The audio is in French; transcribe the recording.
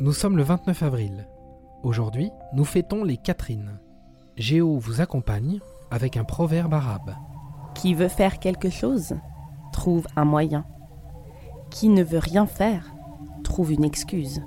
Nous sommes le 29 avril. Aujourd'hui, nous fêtons les Catherines. Géo vous accompagne avec un proverbe arabe. Qui veut faire quelque chose trouve un moyen. Qui ne veut rien faire trouve une excuse.